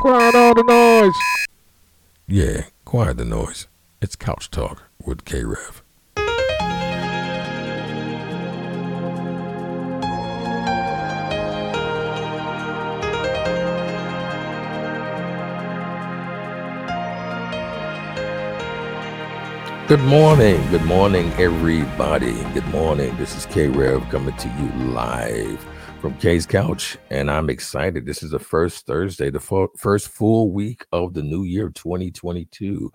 Quiet all the noise. Yeah, quiet the noise. It's Kouch Talk with K Rev. Good morning. Good morning, everybody. Good morning. This is K Rev coming to you live from K's Couch, and I'm excited. This is the first Thursday, the fo- first full week of the new year 2022.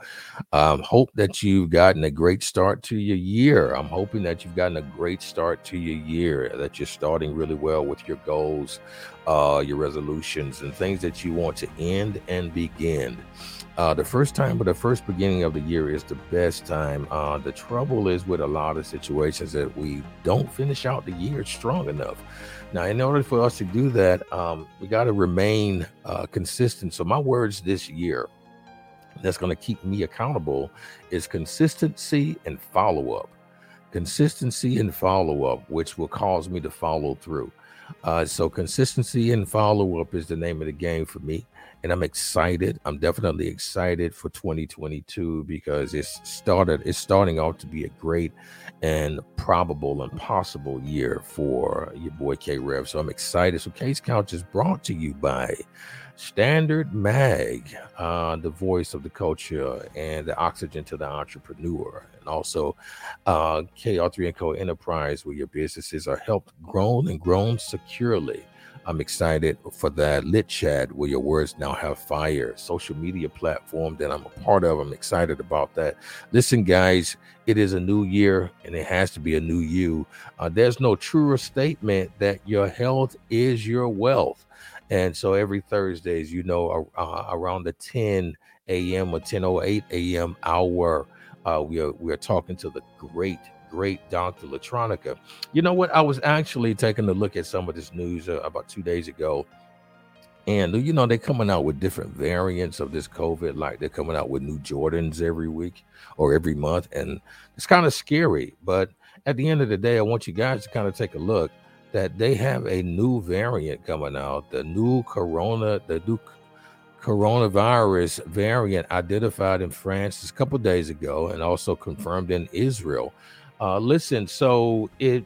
Um, hope that you've gotten a great start to your year. I'm hoping that you've gotten a great start to your year, that you're starting really well with your goals, uh, your resolutions, and things that you want to end and begin. Uh, the first time, but the first beginning of the year is the best time. Uh, the trouble is with a lot of situations that we don't finish out the year strong enough. Now, in order for us to do that, um, we got to remain uh, consistent. So, my words this year that's going to keep me accountable is consistency and follow up. Consistency and follow up, which will cause me to follow through. Uh, so, consistency and follow up is the name of the game for me and I'm excited. I'm definitely excited for 2022 because it's started. It's starting off to be a great and probable and possible year for your boy K Rev. So I'm excited. So K's Couch is brought to you by Standard Mag, uh, the voice of the culture and the oxygen to the entrepreneur, and also uh, KR3 and Co Enterprise, where your businesses are helped grown and grown securely. I'm excited for that Lit Chat where your words now have fire, social media platform that I'm a part of. I'm excited about that. Listen, guys, it is a new year and it has to be a new you. Uh, there's no truer statement that your health is your wealth. And so every Thursdays, you know, uh, around the 10 a.m. or 10:08 a.m. hour, uh, we are we are talking to the great great Dr. Latronica. You know what? I was actually taking a look at some of this news uh, about two days ago. And you know, they're coming out with different variants of this COVID, like they're coming out with new Jordans every week or every month. And it's kind of scary. But at the end of the day, I want you guys to kind of take a look that they have a new variant coming out, the new corona, the new coronavirus variant identified in France a couple days ago and also confirmed in Israel. Uh, listen, so it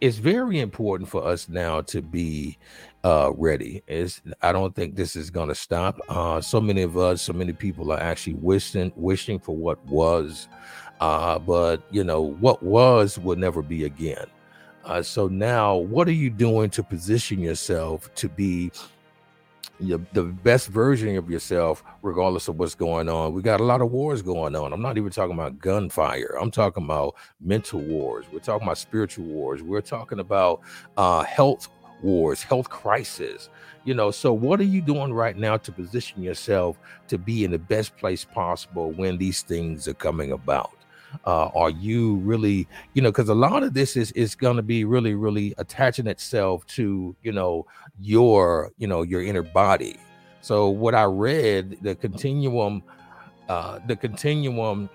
it's very important for us now to be uh, ready. I don't think this is going to stop. Uh, so many of us, so many people are actually wishing wishing for what was, uh, but you know what was will never be again. Uh, so now, what are you doing to position yourself to be your, the best version of yourself, regardless of what's going on. We got a lot of wars going on. I'm not even talking about gunfire. I'm talking about mental wars. We're talking about spiritual wars. We're talking about uh, health wars, health crisis. You know, so what are you doing right now to position yourself to be in the best place possible when these things are coming about? Uh, are you really, you know, because a lot of this is is going to be really, really attaching itself to, you know, your, you know, your inner body. So what I read, the continuum, uh, the continuum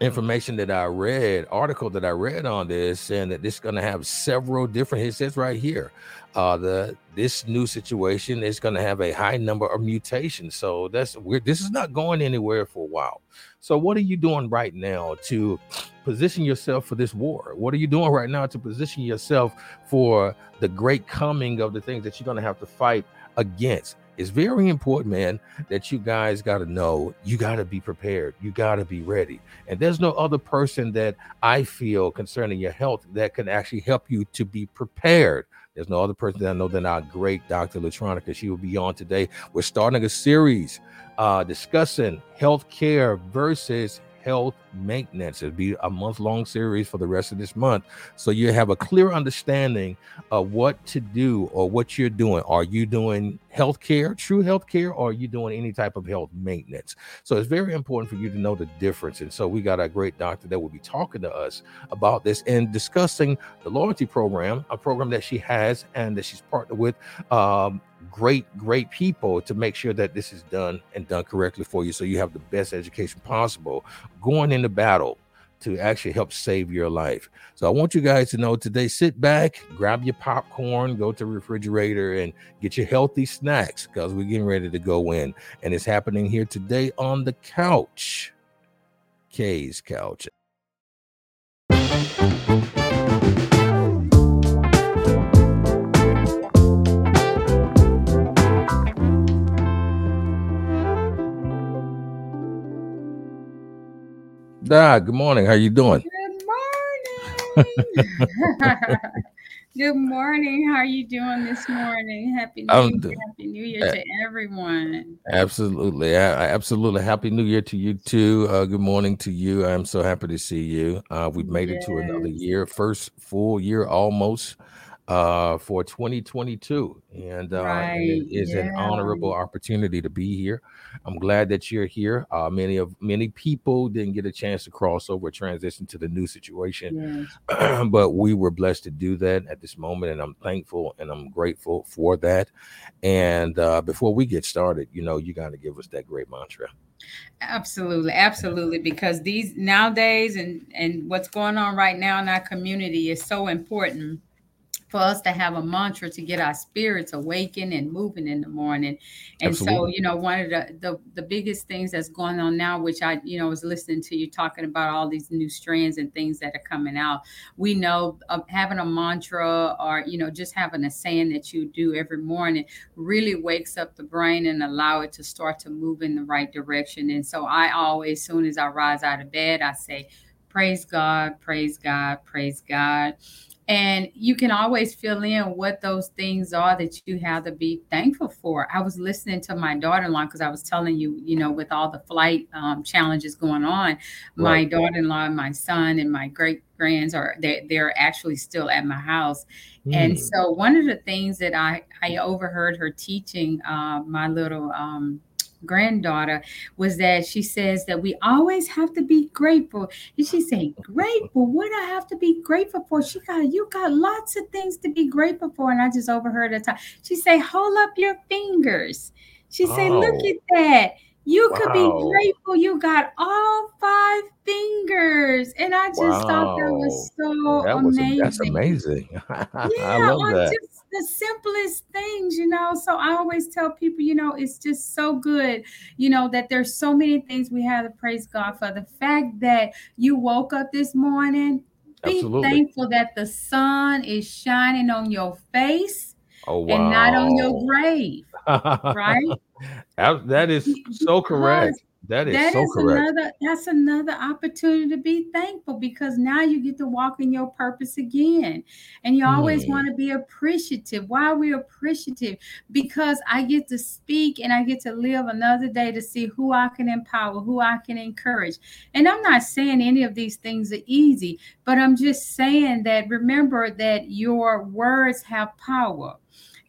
information that I read, article that I read on this, saying that this is going to have several different. It says right here, uh, the this new situation is going to have a high number of mutations. So that's weird. This is not going anywhere for a while. So what are you doing right now to position yourself for this war? What are you doing right now to position yourself for the great coming of the things that you're going to have to fight against? It's very important, man, that you guys got to know you got to be prepared. You got to be ready. And there's no other person that I feel concerning your health that can actually help you to be prepared. There's no other person that I know than our great Dr. Latronica. She will be on today. We're starting a series uh, discussing healthcare versus health maintenance. It'll be a month long series for the rest of this month. So you have a clear understanding of what to do or what you're doing. Are you doing healthcare, true healthcare, or are you doing any type of health maintenance? So it's very important for you to know the difference. And so we got a great doctor that will be talking to us about this and discussing the loyalty program, a program that she has and that she's partnered with um, great, great people to make sure that this is done and done correctly for you so you have the best education possible going into battle to actually help save your life. So I want you guys to know today sit back, grab your popcorn, go to refrigerator and get your healthy snacks because we're getting ready to go in. And it's happening here today on the couch. Kay's couch. Da, good morning. How you doing? Good morning. Good morning. How are you doing this morning? Happy New I'm Year. Happy New Year to everyone. Absolutely. I, I- absolutely. Happy New Year to you too. Uh, good morning to you. I'm so happy to see you. Uh, we've made it to another year, first full year almost uh, for 2022. And, uh, and Right. it is an honorable opportunity to be here. I'm glad that you're here. Uh, many of many people didn't get a chance to cross over, transition to the new situation, Yes. but we were blessed to do that at this moment. And I'm thankful and I'm grateful for that. And uh, before we get started, you know, you got to give us that great mantra. Absolutely. Absolutely. Because these nowadays and and what's going on right now in our community is so important for us to have a mantra to get our spirits awakened and moving in the morning. And so, you know, one of the, the the biggest things that's going on now, which I, you know, was listening to you talking about all these new strands and things that are coming out. We know uh, having a mantra or, you know, just having a saying that you do every morning really wakes up the brain and allow it to start to move in the right direction. And so I always, soon as I rise out of bed, I say, praise God, praise God, praise God and you can always fill in what those things are that you have to be thankful for. I was listening to my daughter-in-law because I was telling you, you know, with all the flight um, challenges going on, my Right. daughter-in-law, my son, and my great grands are they they're actually still at my house. And Hmm. so one of the things that I I overheard her teaching uh, my little um, granddaughter was that she says that we always have to be grateful and she said, Grateful? What I have to be grateful for? She got you got lots of things to be grateful for. And I just overheard her talk. She say, Hold up your fingers. She say, Look Oh, at that. You could be grateful. You got all five fingers. And I just thought that was so That was a, that's amazing. amazing. I Yeah, love that. just the simplest things, you know. So I always tell people, you know, it's just so good, you know, that there's so many things we have to praise God for. The fact that you woke up this morning, be Absolutely. thankful that the sun is shining on your face Oh, and not on your grave, right? That is so correct. That is that so is correct. another that's another opportunity to be thankful because now you get to walk in your purpose again. And you always Hmm. want to be appreciative. Why are we appreciative? Because i get to speak and i get to live another day to see who i can empower who i can encourage. And i'm not saying any of these things are easy but i'm just saying that remember that your words have power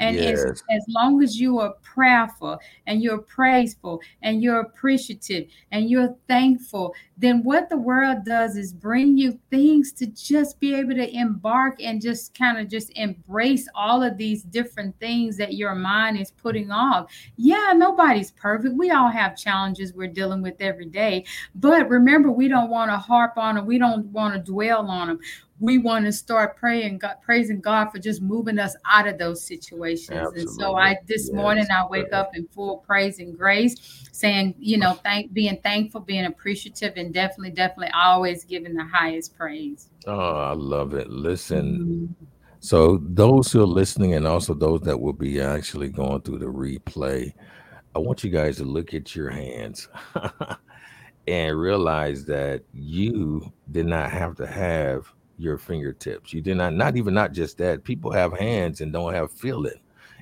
and as, as long as you are prayerful and you're praiseful and you're appreciative and you're thankful, then what the world does is bring you things to just be able to embark and just kind of just embrace all of these different things that your mind is putting off. Yeah, nobody's perfect. We all have challenges we're dealing with every day. But remember, we don't want to harp on them, we don't want to dwell on them. We want to start praying God, praising God for just moving us out of those situations. And so I this morning I wake up in full praise and grace, saying, you know, thank being thankful, being appreciative, and definitely, definitely always giving the highest praise. Oh, I love it. Listen, Mhm. so those who are listening and also those that will be actually going through the replay, I want you guys to look at your hands and realize that you did not have to have your fingertips. You did not, not even not just that. People have hands and don't have feeling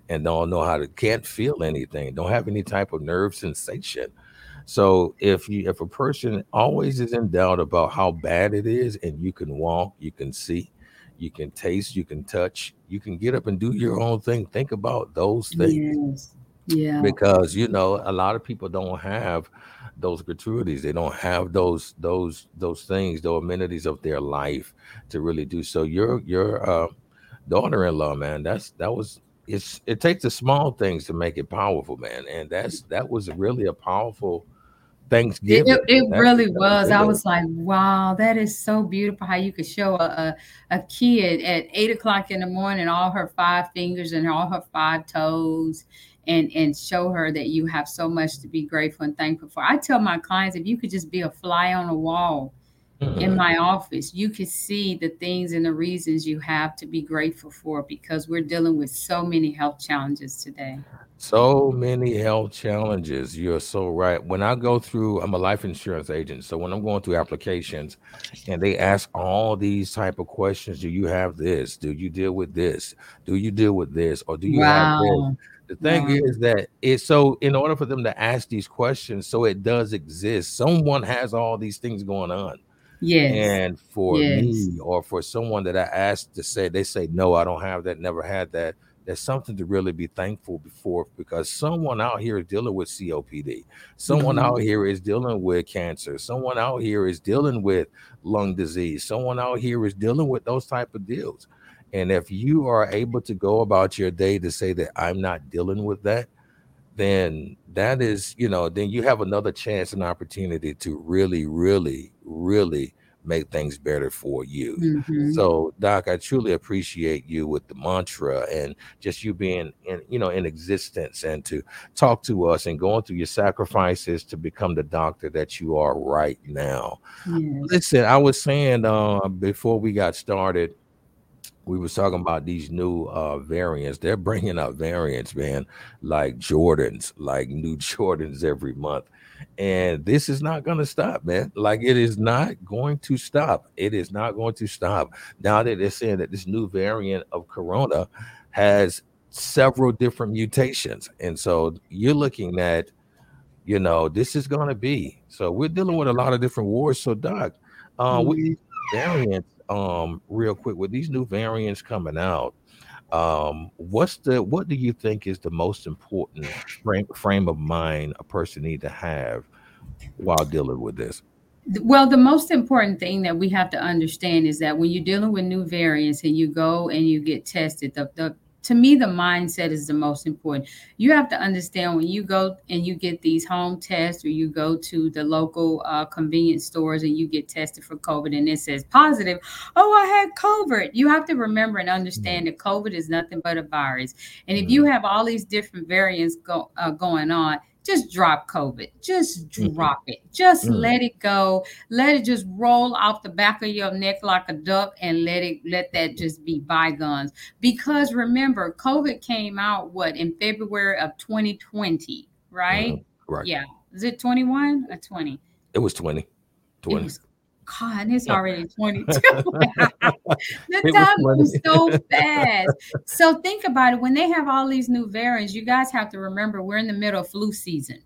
and don't know how to can't feel anything, don't have any type of nerve sensation. So if you if a person always is in doubt about how bad it is, and you can walk, you can see, you can taste, you can touch, you can get up and do your own thing. Think about those things Yes. Yeah. because you know a lot of people don't have those gratuities they don't have those those those things those amenities of their life to really do so your your uh daughter-in-law man that's that was it's it takes the small things to make it powerful man and that's that was really a powerful Thanksgiving. It, it really was. I was like, wow, that is so beautiful how you could show a, a, a, kid at eight o'clock in the morning all her five fingers and all her five toes and, and show her that you have so much to be grateful and thankful for. I tell my clients if you could just be a fly on a wall mm-hmm. in my office, you could see the things and the reasons you have to be grateful for because we're dealing with so many health challenges today. So many health challenges. You're so right. When I go through, I'm a life insurance agent. So when I'm going through applications and they ask all these type of questions, do you have this? Do you deal with this? Do you deal with this? Or do you wow. have this? The thing is that it's so in order for them to ask these questions, so it does exist. Someone has all these things going on. Yes. And for yes. me or for someone that I asked to say, they say, no, I don't have that, never had that there's something to really be thankful before because someone out here is dealing with COPD. Someone mm-hmm. out here is dealing with cancer. Someone out here is dealing with lung disease. Someone out here is dealing with those type of deals. And if you are able to go about your day to say that I'm not dealing with that, then that is, you know, then you have another chance and opportunity to really, really, really make things better for you. Mm-hmm. So, Doc, I truly appreciate you with the mantra and just you being in, you know, in existence and to talk to us and going through your sacrifices to become the doctor that you are right now. Yes. Listen, I was saying uh, before we got started, we was talking about these new uh variants. They're bringing out variants, man, like Jordans, like new Jordans every month. And this is not going to stop, man. Like it is not going to stop. It is not going to stop. Now that they're saying that this new variant of corona has several different mutations. And so you're looking at, you know, this is going to be. So we're dealing with a lot of different wars. So, Doc, uh, with these variants, um, real quick, with these new variants coming out, um what's the what do you think is the most important frame, frame of mind a person need to have while dealing with this? Well the most important thing that we have to understand is that when you're dealing with new variants and you go and you get tested the, the to me the mindset is the most important. You have to understand when you go and you get these home tests or you go to the local uh, convenience stores and you get tested for covid and it says positive oh i had covid. You have to remember and understand that covid is nothing but a virus. And if you have all these different variants go, uh, going on just drop COVID. Just drop mm-hmm. it. Just mm-hmm. let it go. Let it just roll off the back of your neck like a duck and let it let that just be bygones. Because remember, COVID came out what in February of 2020, right? Mm-hmm. Right. Yeah. Is it 21 or 20? It was 20. 20. It was God, and it's already 22. the time moves so fast. So think about it. When they have all these new variants, you guys have to remember we're in the middle of flu season.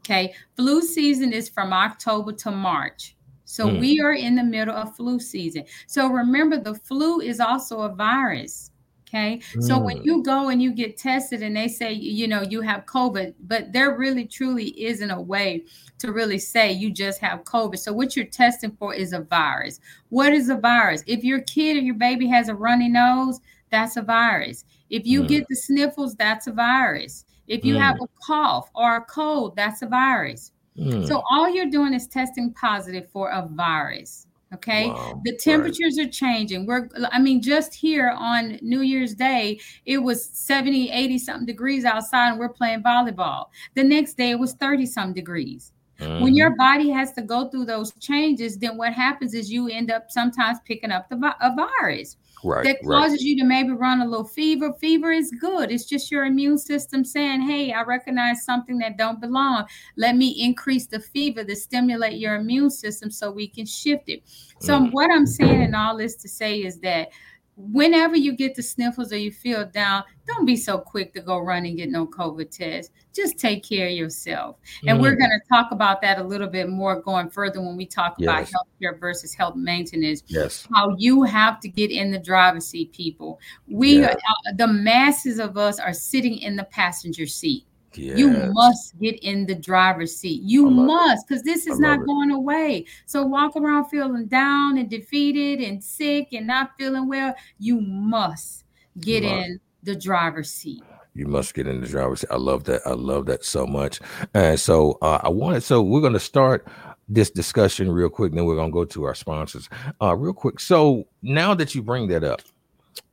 Okay. Flu season is from October to March. So mm. we are in the middle of flu season. So remember, the flu is also a virus. Okay. Mm. So when mm. you go and you get tested and they say, you know, you have COVID, but there really truly isn't a way to really say you just have COVID. So what you're testing for is a virus. What is a virus? If your kid or your baby has a runny nose, that's a virus. If you mm. get the sniffles, that's a virus. If you mm. have a cough or a cold, that's a virus. Mm. So all you're doing is testing positive for a virus. Okay. Wow. The temperatures right. are changing. We're, I mean, just here on New Year's Day, it was 70, 80 something degrees outside and we're playing volleyball. The next day it was 30 some degrees. Mm-hmm. When your body has to go through those changes, then what happens is you end up sometimes picking up the a virus right, that causes right. you to maybe run a little fever. Fever is good. It's just your immune system saying, "Hey, I recognize something that don't belong. Let me increase the fever to stimulate your immune system so we can shift it." So mm. what I'm saying in all this to say is that whenever you get the sniffles or you feel down, don't be so quick to go run and get no COVID test. Just take care of yourself. And mm. we're going to talk about that a little bit more going further when we talk yes. about healthcare versus health maintenance. Yes. How you have to get in the driver's seat, people. We, yes. uh, the masses of us are sitting in the passenger seat. Yes. You must get in the driver's seat. You must, because this is not it. going away. So walk around feeling down and defeated and sick and not feeling well. You must get in the driver's seat. You must get in the driver's seat. I love that. I love that so much. And so uh, I wanted. So we're going to start this discussion real quick. Then we're going to go to our sponsors uh, real quick. So now that you bring that up,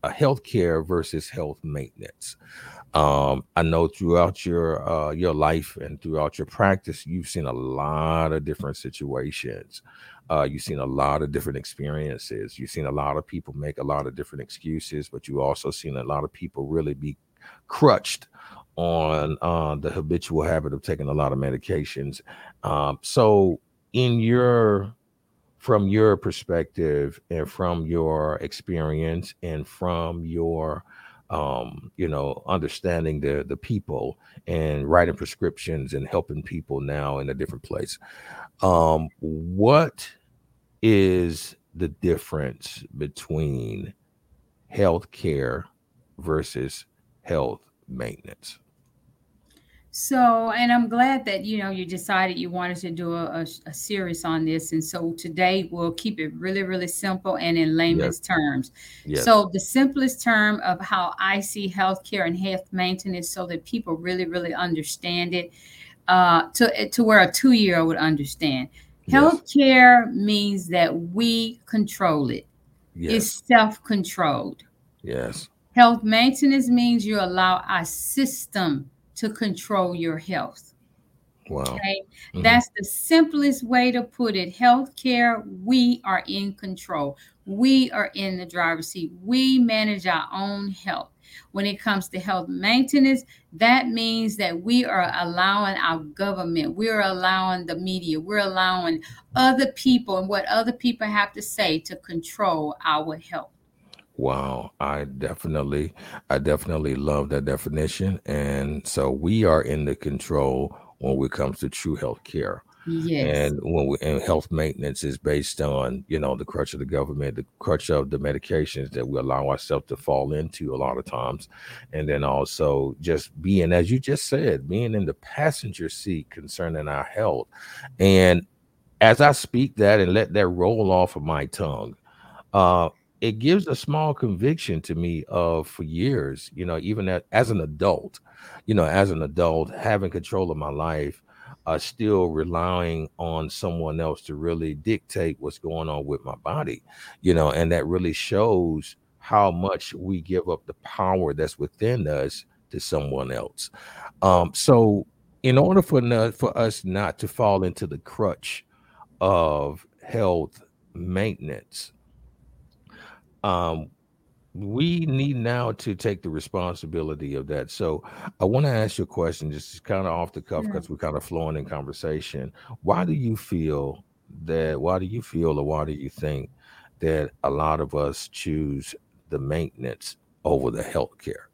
uh, healthcare versus health maintenance. Um, I know throughout your uh, your life and throughout your practice, you've seen a lot of different situations. Uh, you've seen a lot of different experiences. You've seen a lot of people make a lot of different excuses, but you also seen a lot of people really be crutched on uh, the habitual habit of taking a lot of medications. Um, so, in your from your perspective and from your experience and from your um, you know, understanding the the people and writing prescriptions and helping people now in a different place. Um, what is the difference between health care versus health maintenance? So, and I'm glad that you know you decided you wanted to do a, a, a series on this, and so today we'll keep it really, really simple and in layman's yes. terms. Yes. So, the simplest term of how I see healthcare and health maintenance, so that people really, really understand it, uh, to to where a two year old would understand. Yes. Healthcare means that we control it. Yes. It's self controlled. Yes. Health maintenance means you allow our system to control your health. Wow. Okay. Mm-hmm. That's the simplest way to put it. Healthcare, we are in control. We are in the driver's seat. We manage our own health. When it comes to health maintenance, that means that we are allowing our government, we're allowing the media, we're allowing other people and what other people have to say to control our health. Wow, I definitely, I definitely love that definition. And so we are in the control when it comes to true health care. Yes. And when we and health maintenance is based on, you know, the crutch of the government, the crutch of the medications that we allow ourselves to fall into a lot of times. And then also just being, as you just said, being in the passenger seat concerning our health. And as I speak that and let that roll off of my tongue, uh, it gives a small conviction to me of for years, you know, even as, as an adult, you know, as an adult, having control of my life, uh, still relying on someone else to really dictate what's going on with my body, you know, and that really shows how much we give up the power that's within us to someone else. Um, so, in order for for us not to fall into the crutch of health maintenance, um, we need now to take the responsibility of that. So I want to ask you a question, just kind of off the cuff, because yeah. we're kind of flowing in conversation. Why do you feel that? Why do you feel, or why do you think that a lot of us choose the maintenance over the health care?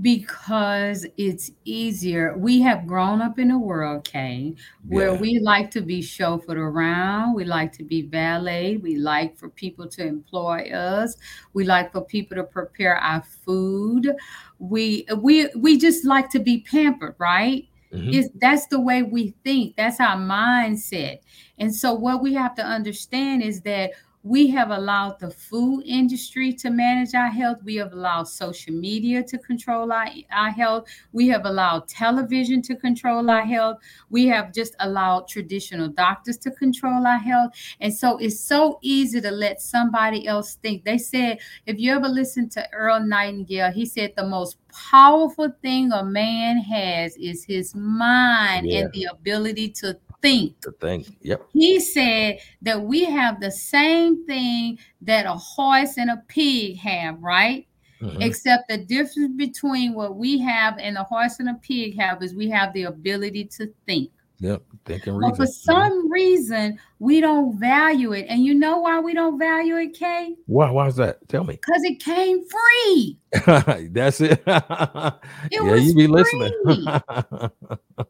Because it's easier. We have grown up in a world, Kay, where yeah. we like to be chauffeured around. We like to be valet. We like for people to employ us. We like for people to prepare our food. We we we just like to be pampered, right? Mm-hmm. Is that's the way we think. That's our mindset. And so what we have to understand is that we have allowed the food industry to manage our health. We have allowed social media to control our, our health. We have allowed television to control our health. We have just allowed traditional doctors to control our health. And so it's so easy to let somebody else think. They said, if you ever listen to Earl Nightingale, he said the most powerful thing a man has is his mind yeah. and the ability to think. The thing. Yep. He said that we have the same thing that a horse and a pig have, right? Mm-hmm. Except the difference between what we have and the horse and a pig have is we have the ability to think. Yep, think and reason. But for some reason, we don't value it. And you know why we don't value it, Kay? Why? Why is that? Tell me. Because it came free. That's it. it yeah, you be free. listening.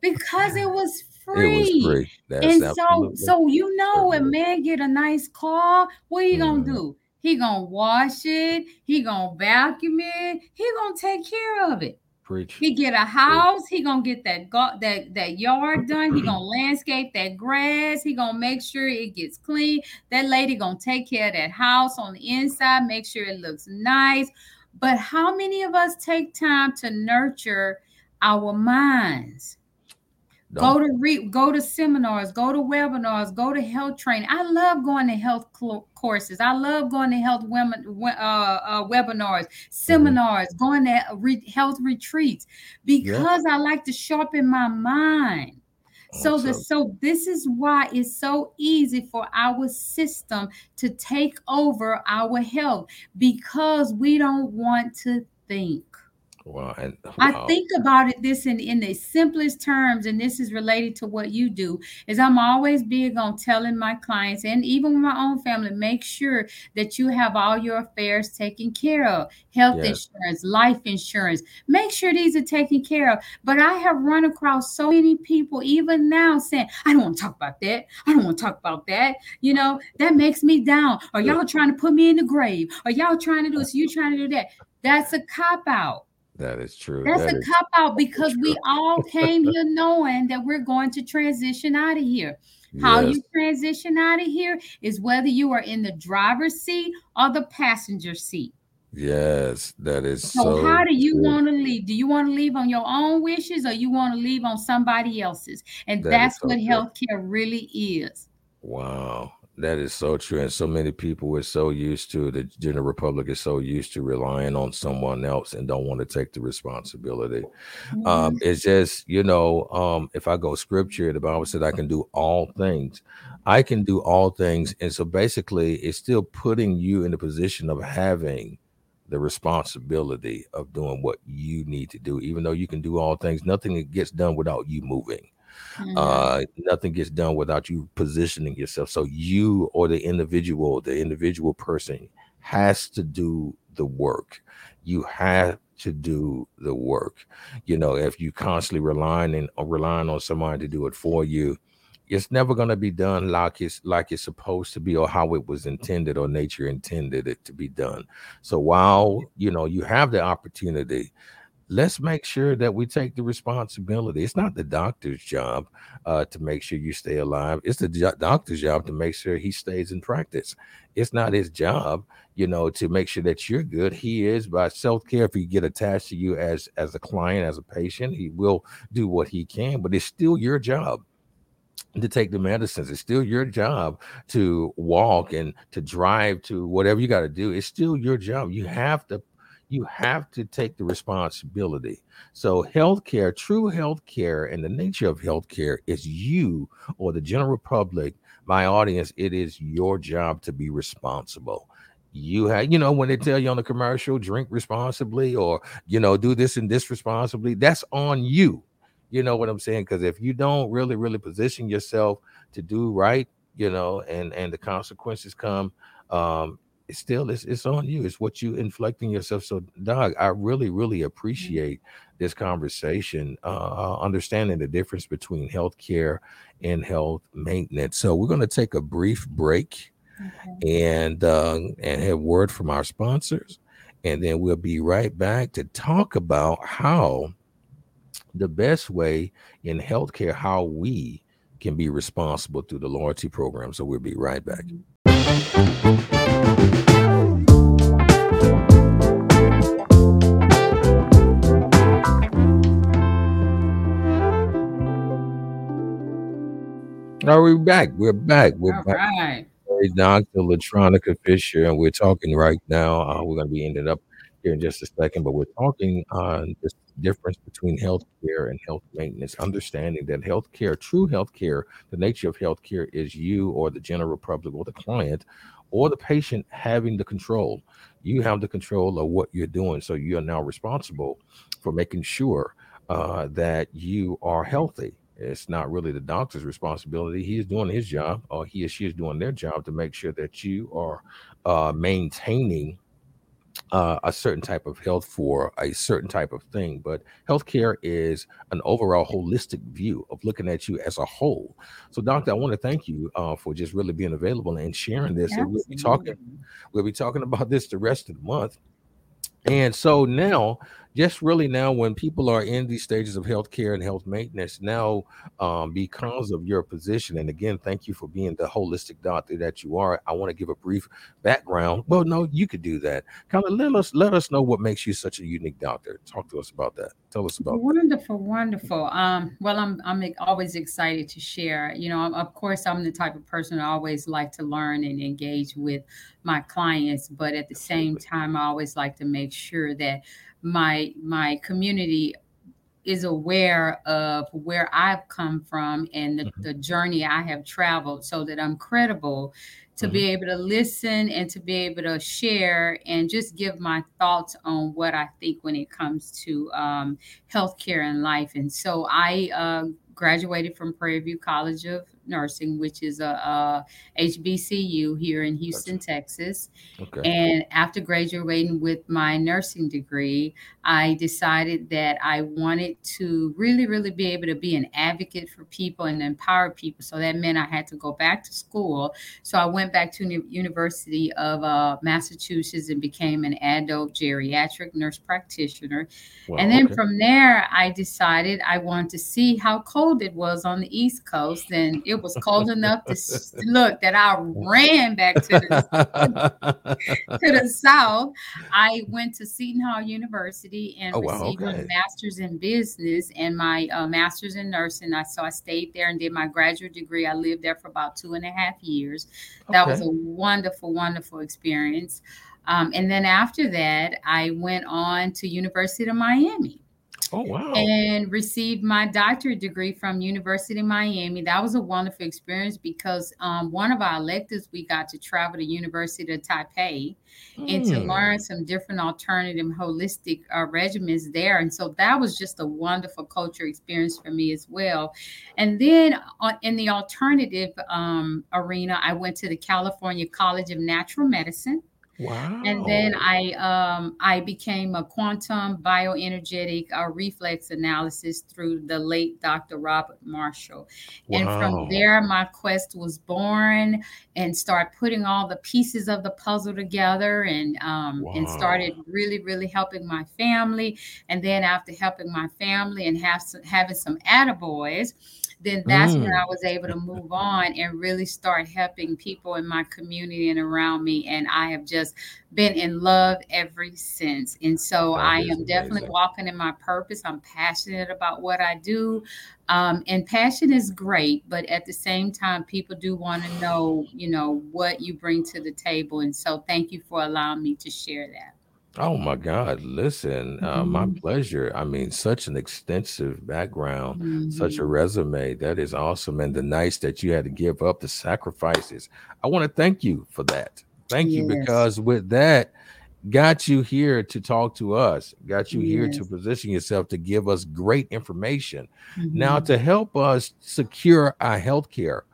because it was free. It was free. That's and so, so you know, when man get a nice car, what he gonna mm-hmm. do? He gonna wash it. He gonna vacuum it. He gonna take care of it. Preach. He get a house. He gonna get that go- that that yard done. He gonna landscape that grass. He gonna make sure it gets clean. That lady gonna take care of that house on the inside. Make sure it looks nice. But how many of us take time to nurture our minds? Go to read, go to seminars, go to webinars, go to health training. I love going to health cl- courses. I love going to health women uh, uh, webinars, mm-hmm. seminars, mm-hmm. going to re- health retreats because yeah. I like to sharpen my mind. So the so this is why it's so easy for our system to take over our health because we don't want to think. Wow. And, wow. I think about it this in, in the simplest terms, and this is related to what you do, is I'm always big on telling my clients and even my own family, make sure that you have all your affairs taken care of. Health yes. insurance, life insurance. Make sure these are taken care of. But I have run across so many people, even now, saying, I don't want to talk about that. I don't want to talk about that. You know, that makes me down. Are y'all trying to put me in the grave? Are y'all trying to do this? You trying to do that? That's a cop out. That is true. That's that a cop out because we all came here knowing that we're going to transition out of here. How yes. you transition out of here is whether you are in the driver's seat or the passenger seat. Yes, that is so. so how do you want to leave? Do you want to leave on your own wishes or you want to leave on somebody else's? And that that's so what healthcare really is. Wow. That is so true. And so many people are so used to the general republic is so used to relying on someone else and don't want to take the responsibility. Mm-hmm. Um, it's just, you know, um, if I go scripture, the Bible said I can do all things. I can do all things. And so basically it's still putting you in the position of having the responsibility of doing what you need to do, even though you can do all things, nothing gets done without you moving. Mm-hmm. Uh, nothing gets done without you positioning yourself. So you or the individual, the individual person has to do the work. You have to do the work. You know, if you constantly relying and uh, relying on somebody to do it for you, it's never going to be done like it's like it's supposed to be or how it was intended or nature intended it to be done. So while you know you have the opportunity let's make sure that we take the responsibility. It's not the doctor's job uh, to make sure you stay alive. It's the jo- doctor's job to make sure he stays in practice. It's not his job, you know, to make sure that you're good. He is by self care. If he get attached to you as as a client, as a patient, he will do what he can. But it's still your job to take the medicines. It's still your job to walk and to drive to whatever you got to do. It's still your job. You have to you have to take the responsibility. So, healthcare, true healthcare, and the nature of healthcare is you or the general public, my audience, it is your job to be responsible. You have, you know, when they tell you on the commercial, drink responsibly or, you know, do this and this responsibly, that's on you. You know what I'm saying? Because if you don't really, really position yourself to do right, you know, and and the consequences come, um, it's still it's, it's on you it's what you inflicting yourself so dog i really really mm-hmm. appreciate this conversation uh, uh understanding the difference between healthcare and health maintenance so we're going to take a brief break okay. and uh, and have word from our sponsors and then we'll be right back to talk about how the best way in healthcare how we can be responsible through the loyalty program so we'll be right back mm-hmm. Are we back? We're back. We're All back. right. Dr. Latronica Fisher, and we're talking right now. Uh, we're going to be ending up here in just a second, but we're talking on this difference between healthcare and health maintenance, understanding that healthcare, true healthcare, the nature of healthcare is you or the general public or the client or the patient having the control. You have the control of what you're doing. So you are now responsible for making sure uh, that you are healthy it's not really the doctor's responsibility. He is doing his job, or he or she is doing their job to make sure that you are uh, maintaining uh, a certain type of health for a certain type of thing. But healthcare is an overall holistic view of looking at you as a whole. So, doctor, I want to thank you uh, for just really being available and sharing this. And we'll be talking, we'll be talking about this the rest of the month. And so now, just really now when people are in these stages of healthcare and health maintenance now um, because of your position and again thank you for being the holistic doctor that you are i want to give a brief background. Well no you could do that. Kind of let us let us know what makes you such a unique doctor. Talk to us about that. Tell us about wonderful that. wonderful um, well i'm i'm always excited to share. You know of course i'm the type of person I always like to learn and engage with my clients but at the same time i always like to make sure that my my community is aware of where I've come from and the, mm-hmm. the, journey I have traveled so that I'm credible to mm-hmm. be able to listen and to be able to share and just give my thoughts on what I think when it comes to um, healthcare and life. And so I uh, graduated from Prairie View College of Nursing, which is a, a HBCU here in Houston, gotcha. Texas. Okay. And after graduating with my nursing degree, I decided that I wanted to really, really be able to be an advocate for people and empower people. So that meant I had to go back to school. So I went back to the University of uh, Massachusetts and became an adult geriatric nurse practitioner. and then okay. from there, I decided I wanted to see how cold it was on the East Coast. And it was cold enough to look that I ran back to the, to the South. I went to Seton Hall University and oh, received wow, okay. my master's in business and my uh, master's in nursing. I, so I stayed there and did my graduate degree. I lived there for about two and a half years. That okay. was a wonderful, wonderful experience. Um, and then after that, I went on to University of Miami. Oh wow! And received my doctorate degree from University of Miami. That was a wonderful experience because um, one of our electives we got to travel to University of Taipei mm. and to hmm. learn some different alternative holistic uh, regimens there. And so that was just a wonderful culture experience for me as well. And then uh, in the alternative um, arena, I went to the California College of Natural Medicine. Wow. And then I um, I became a quantum bioenergetic uh, reflex analysis through the late Dr. Robert Marshall. Wow. And from there, my quest was born and start putting all the pieces of the puzzle together and um, wow. and started really, really helping my family. And then after helping my family and have some, having some attaboys, then that's mm. when I was able to move on and really start helping people in my community and around me. And I have just been in love ever since. And so that I am amazing. definitely walking in my purpose. I'm passionate about what I do. Um, and passion is great, but at the same time, people do want to know, you know, what you bring to the table. And so thank you for allowing me to share that. Oh my God. Listen, uh, my Mhm. pleasure. I mean, such an extensive background, such a Mhm. resume. That is awesome. And the nights that you had to give up, the sacrifices. I want to thank you for that. Thank you because with that, got you here to talk to us, got you here to position yourself to give us great information. Now, Mhm. to help us secure our health care,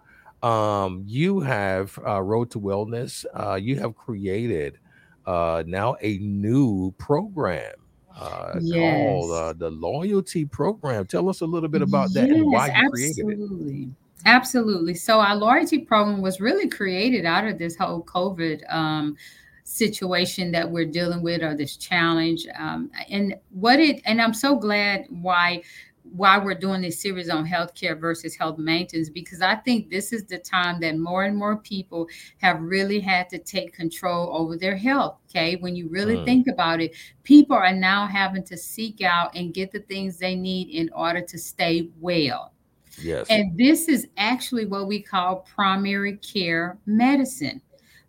um, you have uh, Road to Wellness. Uh, you have created uh, now a new program uh, yes. called uh, the Loyalty Program. Tell us a little bit about that yes, and why you created it. Absolutely. So our loyalty program was really created out of this whole COVID um, situation that we're dealing with or this challenge. Um, and what it and I'm so glad why why we're doing this series on healthcare versus health maintenance because I think this is the time that more and more people have really had to take control over their health. Okay. When you really mm. think about it, people are now having to seek out and get the things they need in order to stay well. Yes. And this is actually what we call primary care medicine.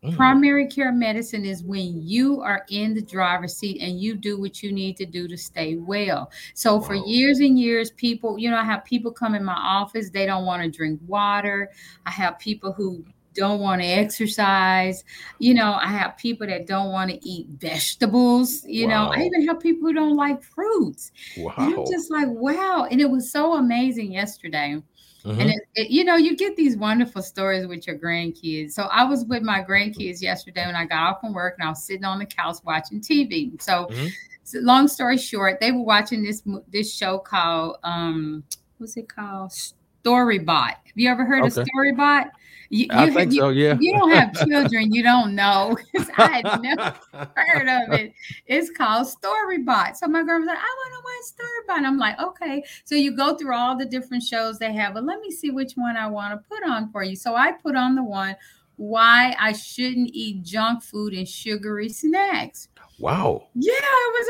Mm. Primary care medicine is when you are in the driver's seat and you do what you need to do to stay well. So for years and years, people, you know, I have people come in my office, they don't want to drink water. I have people who don't want to exercise. You know, I have people that don't want to eat vegetables. You wow. know, I even have people who don't like fruits. Wow. And I'm just like, wow. And it was so amazing yesterday Mm-hmm. And it, it, you know, you get these wonderful stories with your grandkids. So I was with my grandkids yesterday when I got off from work, and I was sitting on the couch watching TV. So, mm-hmm. so long story short, they were watching this this show called um, what's it called? Storybot. Have you ever heard okay. of Storybot? You, I think you, so. Yeah. You don't have children, you don't know. I had never heard of it. It's called Storybot. So my girl was like, "I want to watch Storybot." And I'm like, "Okay." So you go through all the different shows they have, but let me see which one I want to put on for you. So I put on the one why I shouldn't eat junk food and sugary snacks. Wow. Yeah, it was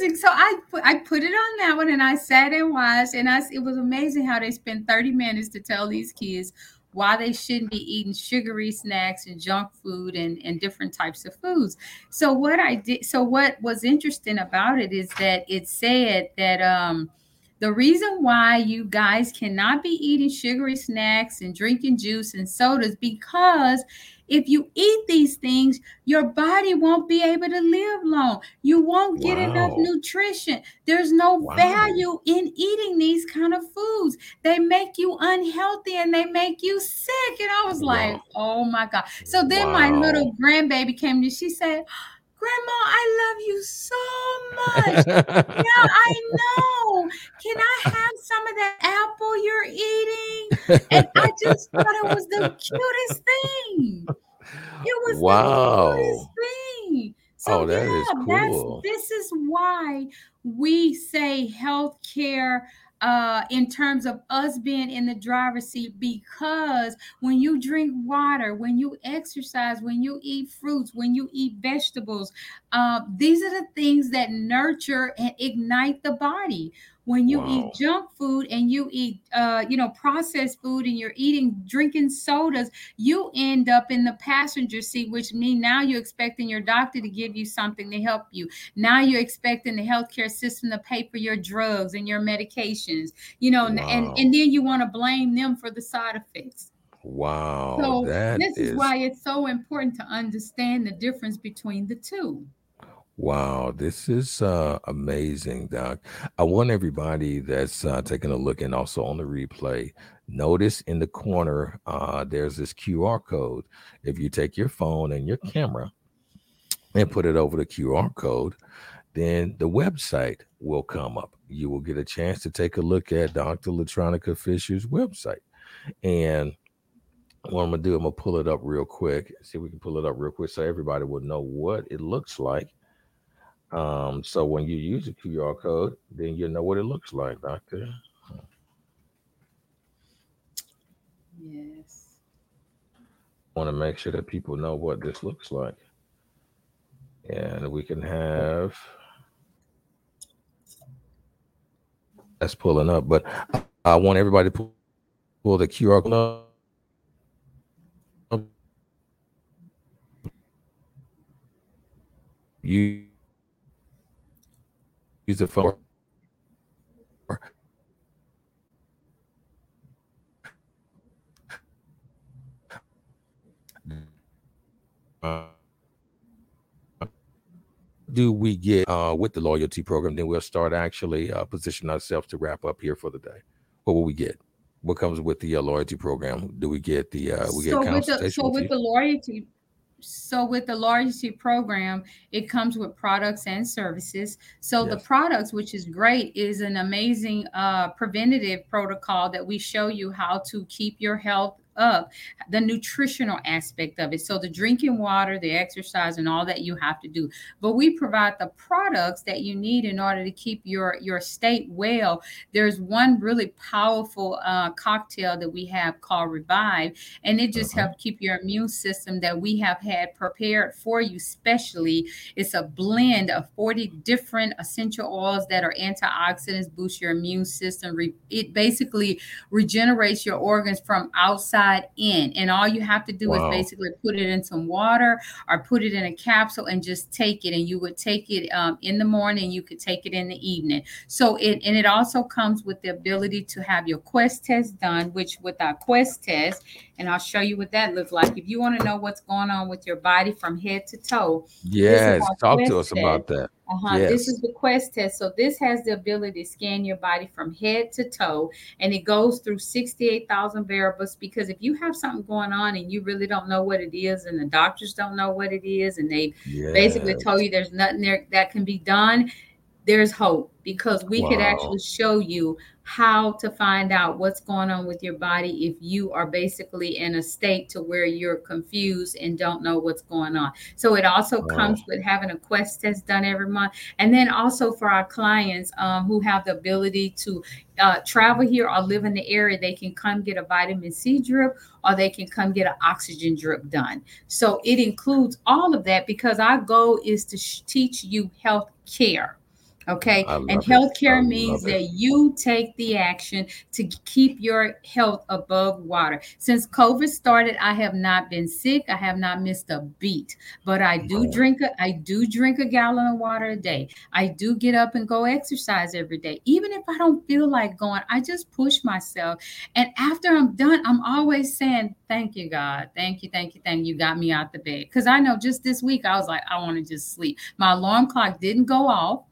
amazing. So I put I put it on that one and I sat and watched and I it was amazing how they spent 30 minutes to tell these kids why they shouldn't be eating sugary snacks and junk food and, and different types of foods. So what I did so what was interesting about it is that it said that um the reason why you guys cannot be eating sugary snacks and drinking juice and sodas because if you eat these things, your body won't be able to live long. You won't get wow. enough nutrition. There's no wow. value in eating these kind of foods. They make you unhealthy and they make you sick. And I was wow. like, oh my God. So then my little grandbaby came to she said, Grandma, I love you so much. yeah, I know. Can I have some of that apple you're eating? And I just thought it was the cutest thing. It was wow. the cutest thing. So oh, that yeah, is cool. this is why we say healthcare uh, in terms of us being in the driver's seat because when you drink water, when you exercise, when you eat fruits, when you eat vegetables, uh, these are the things that nurture and ignite the body when you wow. eat junk food and you eat uh, you know processed food and you're eating drinking sodas you end up in the passenger seat which means now you're expecting your doctor to give you something to help you now you're expecting the healthcare system to pay for your drugs and your medications you know wow. and and then you want to blame them for the side effects wow so this is, is why it's so important to understand the difference between the two Wow, this is uh, amazing, Doc. I want everybody that's uh, taking a look and also on the replay, notice in the corner uh, there's this QR code. If you take your phone and your camera and put it over the QR code, then the website will come up. You will get a chance to take a look at Dr. Latronica Fisher's website. And what I'm gonna do, I'm gonna pull it up real quick. See if we can pull it up real quick so everybody will know what it looks like um, so when you use a QR code, then you know what it looks like, doctor. Yes. Want to make sure that people know what this looks like. And we can have that's pulling up, but I want everybody to pull, pull the QR code up. You use it for uh, do we get uh, with the loyalty program? Then we'll start actually uh, position ourselves to wrap up here for the day. What will we get? What comes with the uh, loyalty program? Do we get the uh, we so get with the, so with the loyalty so with the loyalty program it comes with products and services so yes. the products which is great is an amazing uh, preventative protocol that we show you how to keep your health up the nutritional aspect of it. So the drinking water, the exercise, and all that you have to do. But we provide the products that you need in order to keep your your state well. There's one really powerful uh, cocktail that we have called Revive, and it just uh-huh. helps keep your immune system that we have had prepared for you. Specially, it's a blend of 40 different essential oils that are antioxidants, boost your immune system. It basically regenerates your organs from outside outside in. And all you have to do wow. is basically put it in some water or put it in a capsule and just take it. And you would take it um, in the morning, you could take it in the evening. So it, and it also comes with the ability to have your quest test done, which with our quest test, and I'll show you what that looks like. If you want to know what's going on with your body from head to toe, yes, talk to us test. about that. Uh-huh. Yes. This is the Quest test. So this has the ability to scan your body from head to toe, and it goes through 68,000 variables. Because if you have something going on and you really don't know what it is, and the doctors don't know what it is, and they yes. basically told you there's nothing there that can be done, there's hope because we wow. could actually show you how to find out what's going on with your body if you are basically in a state to where you're confused and don't know what's going on. So it also wow. comes with having a quest test done every month. And then also for our clients um, who have the ability to uh, travel here or live in the area, they can come get a vitamin C drip or they can come get an oxygen drip done. So it includes all of that because our goal is to sh- teach you health care Okay. And healthcare means that you take the action to keep your health above water. Since COVID started, I have not been sick. I have not missed a beat. But I do drink a I do drink a gallon of water a day. I do get up and go exercise every day. Even if I don't feel like going, I just push myself. And after I'm done, I'm always saying, Thank you, God. Thank you, thank you, thank you. You got me out the bed. Because I know just this week I was like, I want to just sleep. My alarm clock didn't go off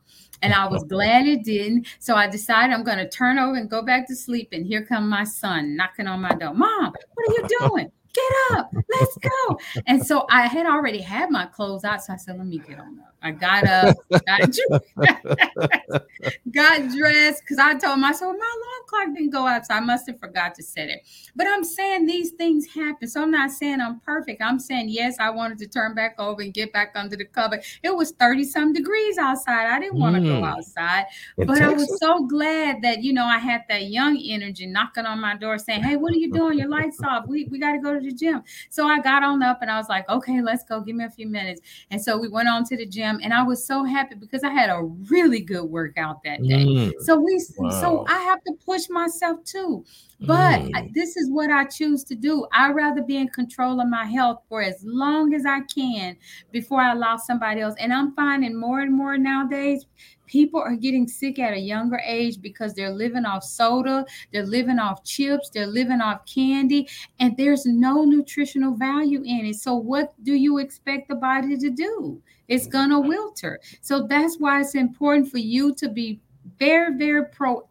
and I was glad it didn't. So I decided I'm going to turn over and go back to sleep. And here come my son knocking on my door. Mom, what are you doing? Get up, let's go. And so I had already had my clothes out. So I said, let me get on up. I got up, got, got dressed because I told myself my alarm clock didn't go out, so I must have forgot to set it. But I'm saying these things happen. So I'm not saying I'm perfect. I'm saying, yes, I wanted to turn back over and get back under the cover. It was 30 some degrees outside. I didn't want to mm. go outside. In but Texas? I was so glad that, you know, I had that young energy knocking on my door saying, Hey, what are you doing? Your lights off. We, we got to go to the gym. So I got on up and I was like, okay, let's go. Give me a few minutes. And so we went on to the gym and I was so happy because I had a really good workout that day. Mm. So we wow. so I have to push myself too. But mm. I, this is what I choose to do. I'd rather be in control of my health for as long as I can before I allow somebody else. And I'm finding more and more nowadays people are getting sick at a younger age because they're living off soda, they're living off chips, they're living off candy, and there's no nutritional value in it. So, what do you expect the body to do? It's gonna wilter. So, that's why it's important for you to be very, very proactive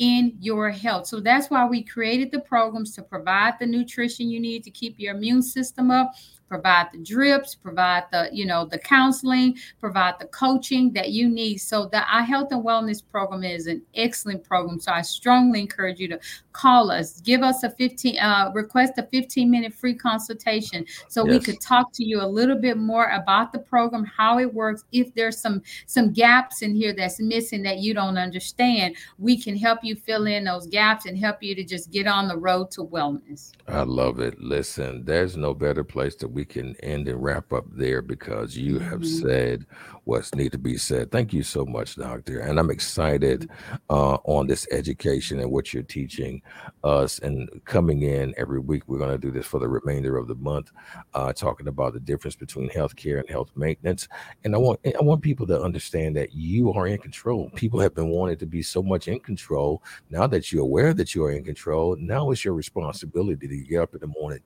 in your health. So that's why we created the programs to provide the nutrition you need to keep your immune system up, provide the drips, provide the, you know, the counseling, provide the coaching that you need. So the Eye Health and Wellness program is an excellent program. So I strongly encourage you to call us, give us a 15, uh, request a 15 minute free consultation so yes. we could talk to you a little bit more about the program, how it works. If there's some, some gaps in here that's missing that you don't understand, we can help you fill in those gaps and help you to just get on the road to wellness. I love it. Listen, there's no better place that we can end and wrap up there because you have mm-hmm. said what's need to be said. Thank you so much, Doctor. And I'm excited mm-hmm. uh, on this education and what you're teaching us and coming in every week. We're going to do this for the remainder of the month, uh, talking about the difference between healthcare and health maintenance. And I want I want people to understand that you are in control. People have been wanting to be so much in control. Now that you're aware that you are in control, now it's your responsibility to get up in the morning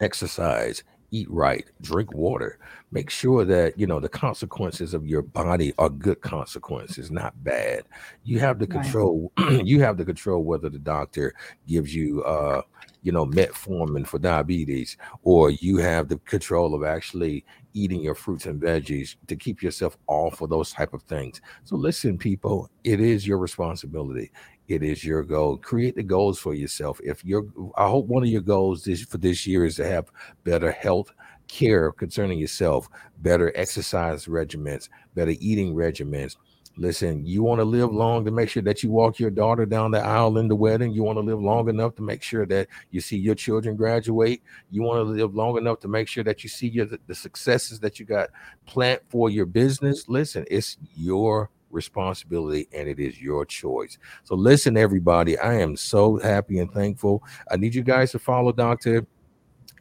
exercise, eat right, drink water. Make sure that you know the consequences of your body are good consequences, not bad. You have the control. Right. you have the control whether the doctor gives you, uh, you know, metformin for diabetes, or you have the control of actually eating your fruits and veggies to keep yourself off of those type of things. So listen, people, it is your responsibility it is your goal. Create the goals for yourself. If you're, I hope one of your goals this, for this year is to have better health care concerning yourself, better exercise regimens, better eating regimens. Listen, you want to live long to make sure that you walk your daughter down the aisle in the wedding. You want to live long enough to make sure that you see your children graduate. You want to live long enough to make sure that you see your, the successes that you got planned for your business. Listen, it's your responsibility and it is your choice. So listen, everybody, I am so happy and thankful. I need you guys to follow Dr.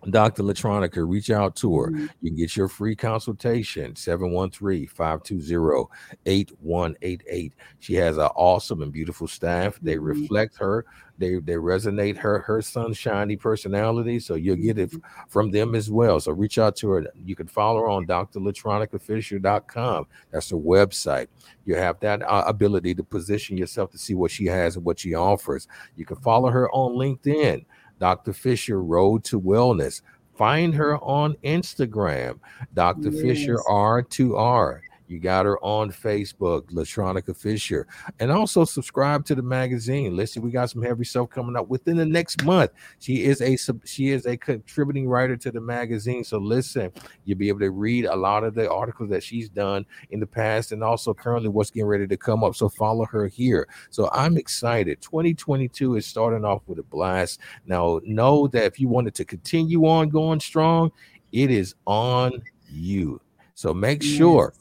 Dr. Latronica, reach out to her. Mm-hmm. You can get your free consultation, 713-520-8188. She has an awesome and beautiful staff. They mm-hmm. reflect her, they they resonate her her sunshiny personality. So you'll get it mm-hmm. from them as well. So reach out to her. You can follow her on drlatronicafisher.com. That's her website. You have that uh, ability to position yourself to see what she has and what she offers. You can follow her on LinkedIn. Dr. Fisher Road to Wellness. Find her mm-hmm. on Instagram, Dr. Yes. Fisher R2R. You got her on Facebook, Latronica Fisher, and also subscribe to the magazine. Listen, we got some heavy stuff coming up within the next month. She is a she is a contributing writer to the magazine, so listen, you'll be able to read a lot of the articles that she's done in the past, and also currently what's getting ready to come up. So follow her here. So I'm excited. 2022 is starting off with a blast. Now know that if you wanted to continue on going strong, it is on you. So make sure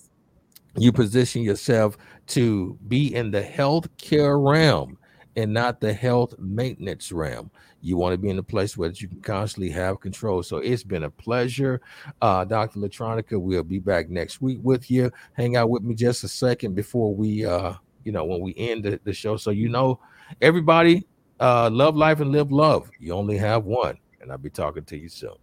you position yourself to be in the healthcare realm and not the health maintenance realm. You want to be in a place where you can constantly have control. So it's been a pleasure. Uh, Dr. Latronica, we'll be back next week with you. Hang out with me just a second before we, uh, you know, when we end the, the show. So, you know, everybody, uh, love life and live love. You only have one. And I'll be talking to you soon.